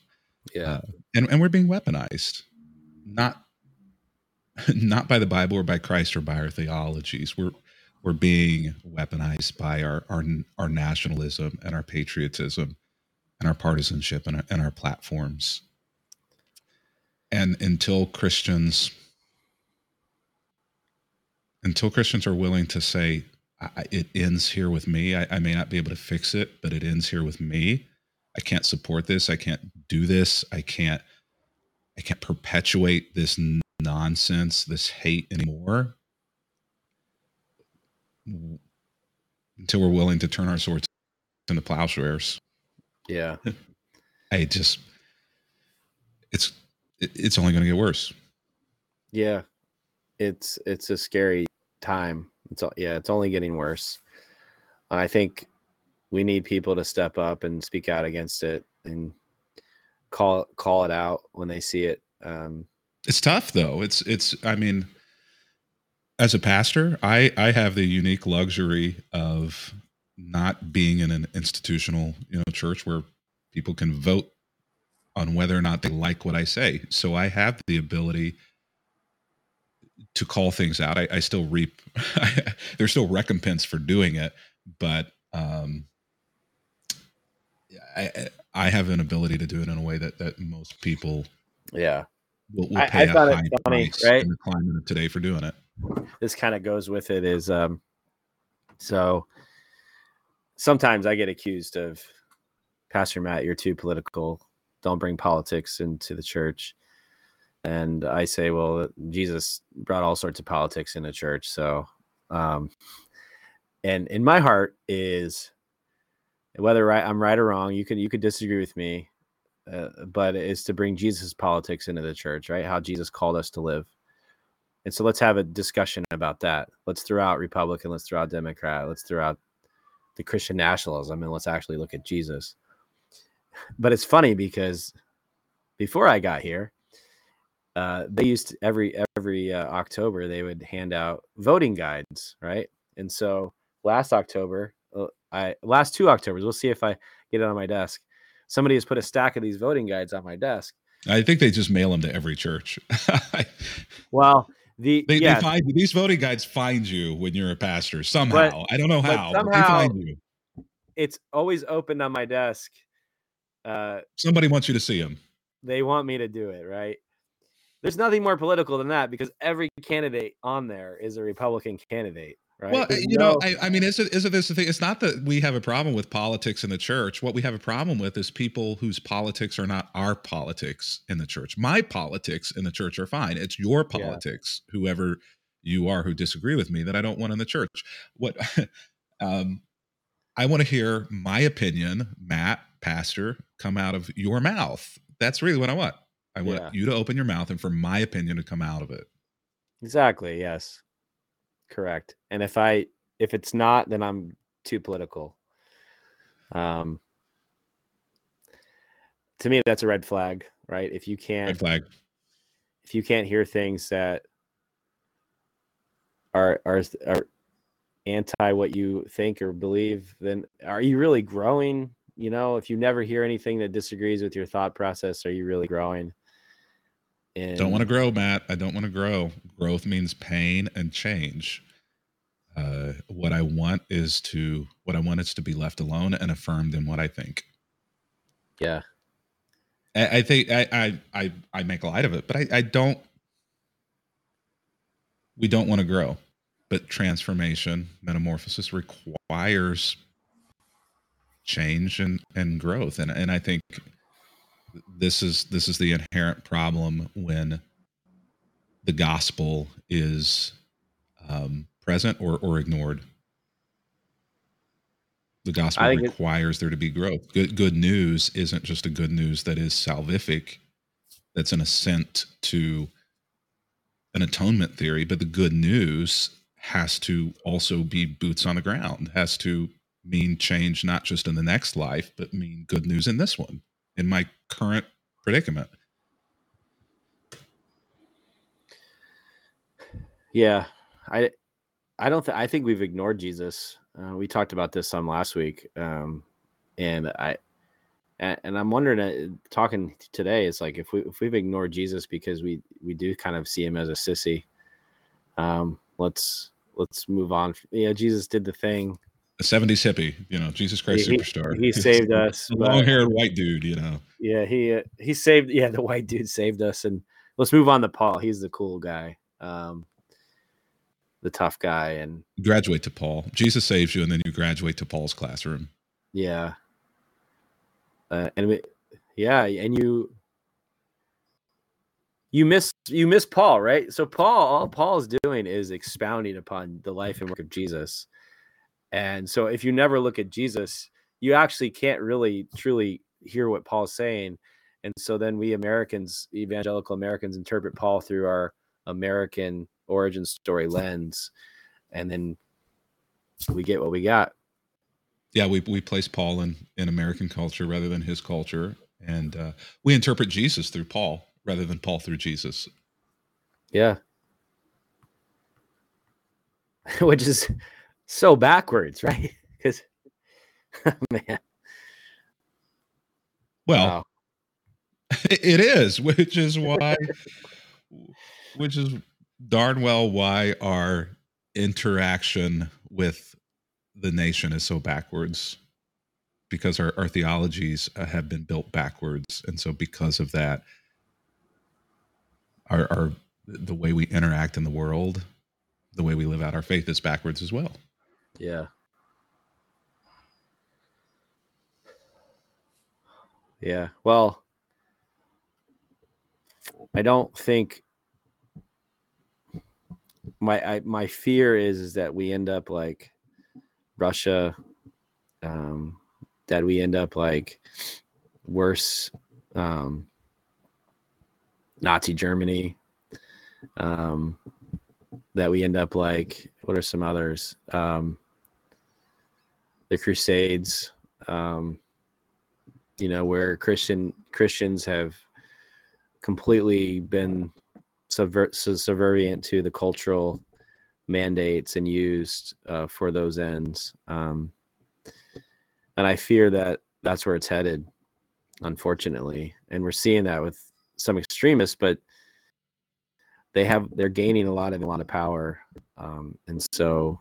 Yeah, uh, and and we're being weaponized, not not by the Bible or by Christ or by our theologies. We're we're being weaponized by our our, our nationalism and our patriotism and our partisanship and our, and our platforms. And until Christians until Christians are willing to say it ends here with me, I, I may not be able to fix it, but it ends here with me. I can't support this. I can't do this. I can't I can't perpetuate this nonsense, this hate anymore until we're willing to turn our swords into plowshares. Yeah. I just it's it's only going to get worse. Yeah. It's it's a scary time. It's all yeah, it's only getting worse. I think we need people to step up and speak out against it and call call it out when they see it. Um, it's tough though. It's it's I mean as a pastor, I I have the unique luxury of not being in an institutional, you know, church where people can vote on whether or not they like what I say. So I have the ability to call things out. I, I still reap there's still recompense for doing it, but um I I have an ability to do it in a way that that most people yeah will, will pay I, I a high funny, price right? in the climate of today for doing it this kind of goes with it is um so sometimes I get accused of Pastor Matt, you're too political. Don't bring politics into the church. And I say, well, Jesus brought all sorts of politics in the church. So, um, and in my heart is whether right, I'm right or wrong, you could, you could disagree with me, uh, but it's to bring Jesus politics into the church, right? How Jesus called us to live. And so let's have a discussion about that. Let's throw out Republican, let's throw out Democrat, let's throw out the Christian nationalism, and let's actually look at Jesus. But it's funny because before I got here, uh, they used to, every every uh, October they would hand out voting guides, right? And so last October, uh, I last two Octobers, we'll see if I get it on my desk. Somebody has put a stack of these voting guides on my desk. I think they just mail them to every church. well, the they, yeah. they find these voting guides find you when you're a pastor somehow. But, I don't know how, but somehow, but they find you. It's always open on my desk. Uh, Somebody wants you to see them. They want me to do it, right? There's nothing more political than that because every candidate on there is a Republican candidate. Right? Well, There's you no... know, I, I, mean, is it is it this the thing? It's not that we have a problem with politics in the church. What we have a problem with is people whose politics are not our politics in the church. My politics in the church are fine. It's your politics, yeah. whoever you are who disagree with me, that I don't want in the church. What um, I want to hear my opinion, Matt, pastor, come out of your mouth. That's really what I want. I want yeah. you to open your mouth and for my opinion to come out of it. Exactly. Yes. Correct. And if I if it's not, then I'm too political. Um to me that's a red flag, right? If you can't red flag. If you can't hear things that are are are anti what you think or believe, then are you really growing? You know, if you never hear anything that disagrees with your thought process, are you really growing? And don't want to grow, Matt. I don't want to grow. Growth means pain and change. Uh, what I want is to what I want is to be left alone and affirmed in what I think. Yeah. I, I think I, I I I make light of it, but I, I don't we don't want to grow. But transformation, metamorphosis requires change and, and growth. And and I think this is this is the inherent problem when the gospel is um, present or or ignored. The gospel requires there to be growth. Good good news isn't just a good news that is salvific, that's an assent to an atonement theory, but the good news has to also be boots on the ground, has to mean change not just in the next life, but mean good news in this one in my current predicament. Yeah, I I don't think I think we've ignored Jesus. Uh, we talked about this some last week, um, and I and, I'm wondering, uh, talking today, it's like if we if we've ignored Jesus because we we do kind of see him as a sissy. Um, let's let's move on. Yeah, Jesus did the thing. A 70s hippie, you know, Jesus Christ he, superstar. He saved us. Long haired white dude, you know. Yeah, he uh, he saved. Yeah, the white dude saved us, and let's move on to Paul. He's the cool guy. Um, the tough guy and graduate to Paul. Jesus saves you, and then you graduate to Paul's classroom. Yeah. Uh, and we, yeah, and you you miss you miss Paul, right? So Paul, all Paul's doing is expounding upon the life and work of Jesus. And so if you never look at Jesus, you actually can't really truly hear what Paul's saying. And so then we Americans, evangelical Americans, interpret Paul through our American origin story lens, and then we get what we got. Yeah, we we place Paul in in American culture rather than his culture, and uh, we interpret Jesus through Paul rather than Paul through Jesus. Yeah, which is so backwards, right? Because man, well, wow. it is, which is why, which is darn well why our interaction with the nation is so backwards because our, our theologies uh, have been built backwards and so because of that our, our the way we interact in the world the way we live out our faith is backwards as well yeah. Yeah. Well i don't think my I, my fear is is that we end up like Russia, um, that we end up like worse, um, Nazi Germany, um, that we end up like what are some others, um, the Crusades, um, you know, where Christian Christians have completely been subvert subservient to the cultural mandates and used uh, for those ends. Um, and I fear that that's where it's headed, unfortunately. And we're seeing that with some extremists, but they have they're gaining a lot of a lot of power, um, and so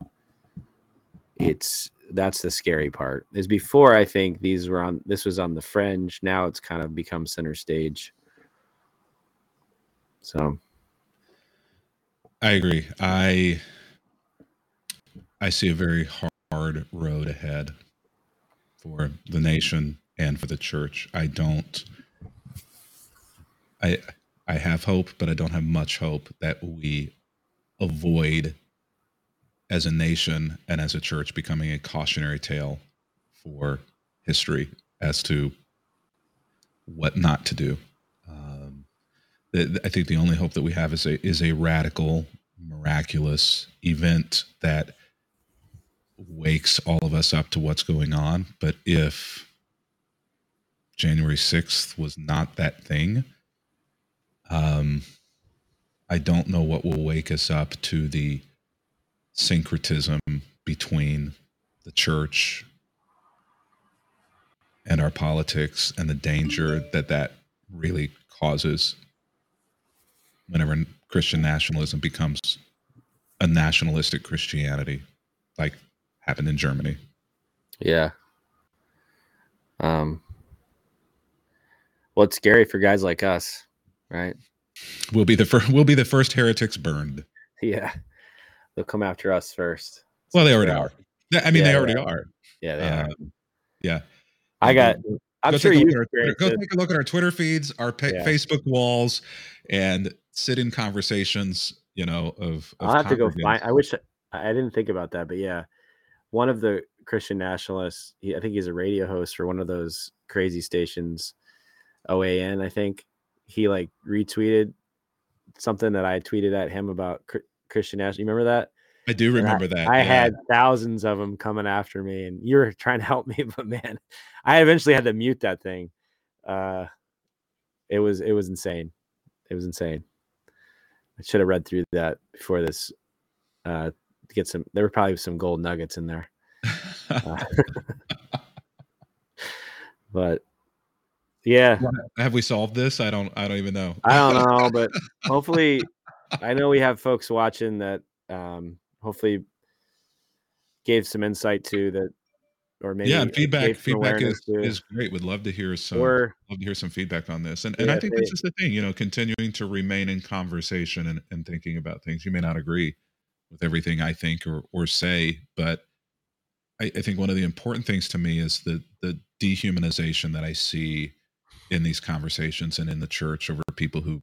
it's that's the scary part. Is before I think these were on this was on the fringe. Now it's kind of become center stage. So I agree. I I see a very hard road ahead for the nation and for the church. I don't I I have hope, but I don't have much hope that we avoid as a nation and as a church becoming a cautionary tale for history as to what not to do. I think the only hope that we have is a is a radical, miraculous event that wakes all of us up to what's going on. But if January sixth was not that thing, um, I don't know what will wake us up to the syncretism between the church and our politics and the danger that that really causes whenever Christian nationalism becomes a nationalistic Christianity, like happened in Germany. Yeah. Um. Well, it's scary for guys like us, right? We'll be the first. We'll be the first heretics burned. Yeah, they'll come after us first. Well, they already are. I mean, yeah, they already yeah. are. Yeah, they are. Um, yeah. I got. I'm go sure you. Our, go take a look at our Twitter feeds, our pa- Yeah. Facebook walls, and sit in conversations. You know, of, of I'll have to go find. I wish I I didn't think about that, but yeah, one of the Christian nationalists. He, I think he's a radio host for one of those crazy stations, OAN. I think he like retweeted something that I tweeted at him about Christian national. You remember that? I do And I- remember that. I yeah. had thousands of them coming after me, and you were trying to help me, but man, I eventually had to mute that thing. Uh, it was it was insane. It was insane. I should have read through that before this uh, to get some. There were probably some gold nuggets in there. Uh, but yeah, have we solved this? I don't. I don't even know. I don't know, but hopefully, I know we have folks watching that. Um, hopefully, gave some insight to that, or maybe yeah, feedback. Feedback is, is great. Would love to hear some. Or, love to hear some feedback on this, and and yeah, I think they, this is the thing. You know, continuing to remain in conversation and, and thinking about things. You may not agree with everything I think or or say, but I, I think one of the important things to me is the the dehumanization that I see in these conversations and in the church over people who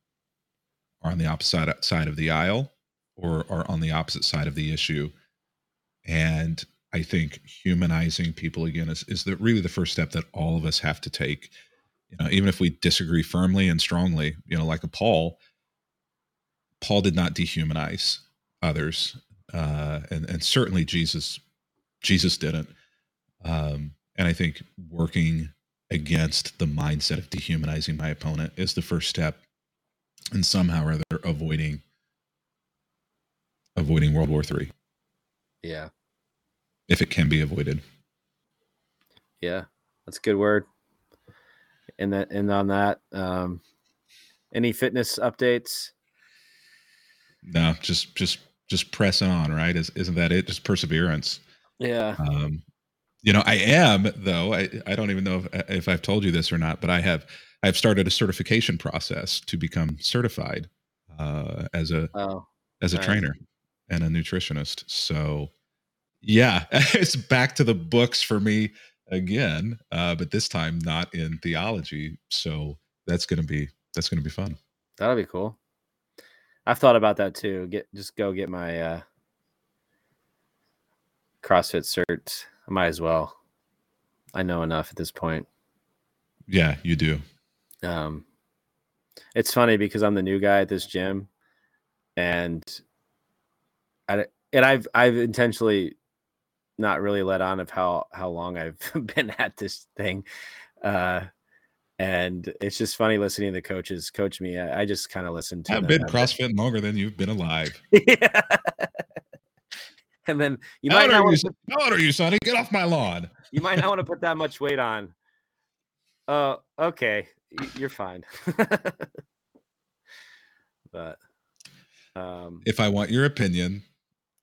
are on the opposite side of the aisle or are on the opposite side of the issue. And I think humanizing people again is, is the, really the first step that all of us have to take. You know, even if we disagree firmly and strongly, you know, like a Paul, Paul did not dehumanize others, uh, and and certainly Jesus, Jesus didn't. Um, and I think working against the mindset of dehumanizing my opponent is the first step and somehow or other avoiding avoiding World War Three. Yeah. If it can be avoided. Yeah, that's a good word. And that and on that, um any fitness updates? No, just just just pressing on, right? Is isn't that it? Just perseverance. Yeah. Um you know, I am though. I, I don't even know if, if I've told you this or not, but I have I've started a certification process to become certified uh, as a oh, as a nice. trainer and a nutritionist. So, yeah, it's back to the books for me again, uh, but this time not in theology. So that's gonna be that's gonna be fun. That'll be cool. I've thought about that too. Get just go get my uh, CrossFit cert I might as well. I know enough at this point. Yeah, you do. Um, it's funny because I'm the new guy at this gym, and I and I've I've intentionally not really let on of how how long I've been at this thing. Uh, and it's just funny listening to the coaches coach me. I, I just kind of listen to. I've been CrossFit longer than you've been alive. yeah and then you might not want to. How old are you, Sonny? Get off my lawn. You might not want to put that much weight on. Oh, uh, okay, you're fine. but um, if I want your opinion,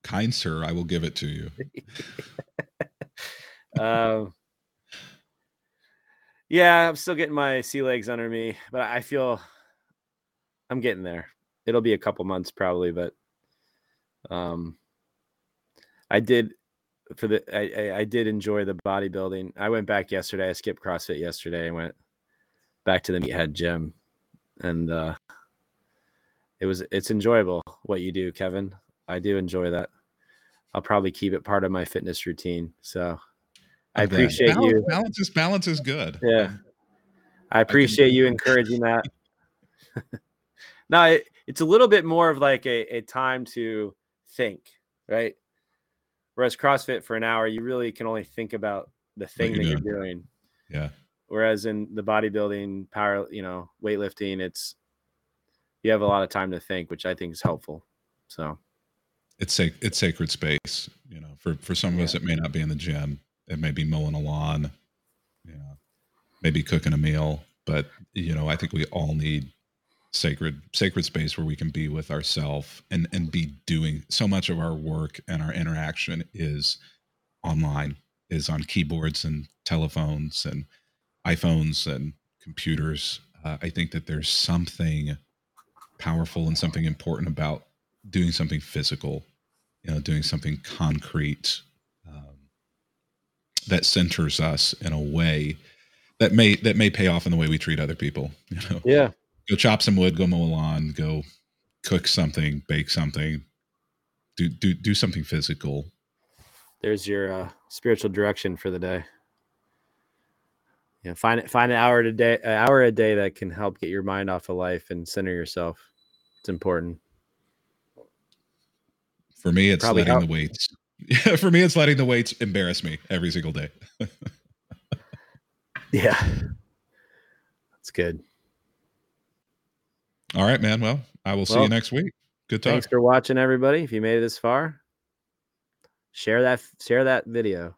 kind sir, I will give it to you. um, yeah, I'm still getting my sea legs under me, but I feel I'm getting there. It'll be a couple months probably, but um, I did for the I, I, I did enjoy the bodybuilding. I went back yesterday. I skipped CrossFit yesterday. I went back to the meathead gym, and uh, it was it's enjoyable what you do, Kevin. I do enjoy that. I'll probably keep it part of my fitness routine. So I appreciate balance, you. Balance is balance is good. Yeah, I appreciate I you encouraging that. no, it, it's a little bit more of like a, a time to think, right? Whereas CrossFit for an hour, you really can only think about the thing you're that doing. you're doing. Yeah. Whereas in the bodybuilding, power, you know, weightlifting, it's you have a lot of time to think, which I think is helpful. So it's sac- it's sacred space. You know, for for some of yeah. us, it may not be in the gym. It may be mowing a lawn. You know, maybe cooking a meal. But you know, I think we all need sacred sacred space where we can be with ourselves and and be doing so much of our work and our interaction is online is on keyboards and telephones and iPhones and computers. Uh, I think that there's something powerful and something important about doing something physical, you know, doing something concrete um, that centers us in a way that may that may pay off in the way we treat other people. You know, yeah, go chop some wood, go mow a lawn, go cook something, bake something, do do do something physical. There's your uh, spiritual direction for the day. Yeah, find find an hour a day, an hour a day that can help get your mind off of life and center yourself. It's important. For me, it's Probably letting help. the weights. Yeah, for me, it's letting the weights embarrass me every single day. yeah, that's good. All right, man. Well, I will see you next week. Good talk. Thanks for watching, everybody. If you made it this far, Share that share that video.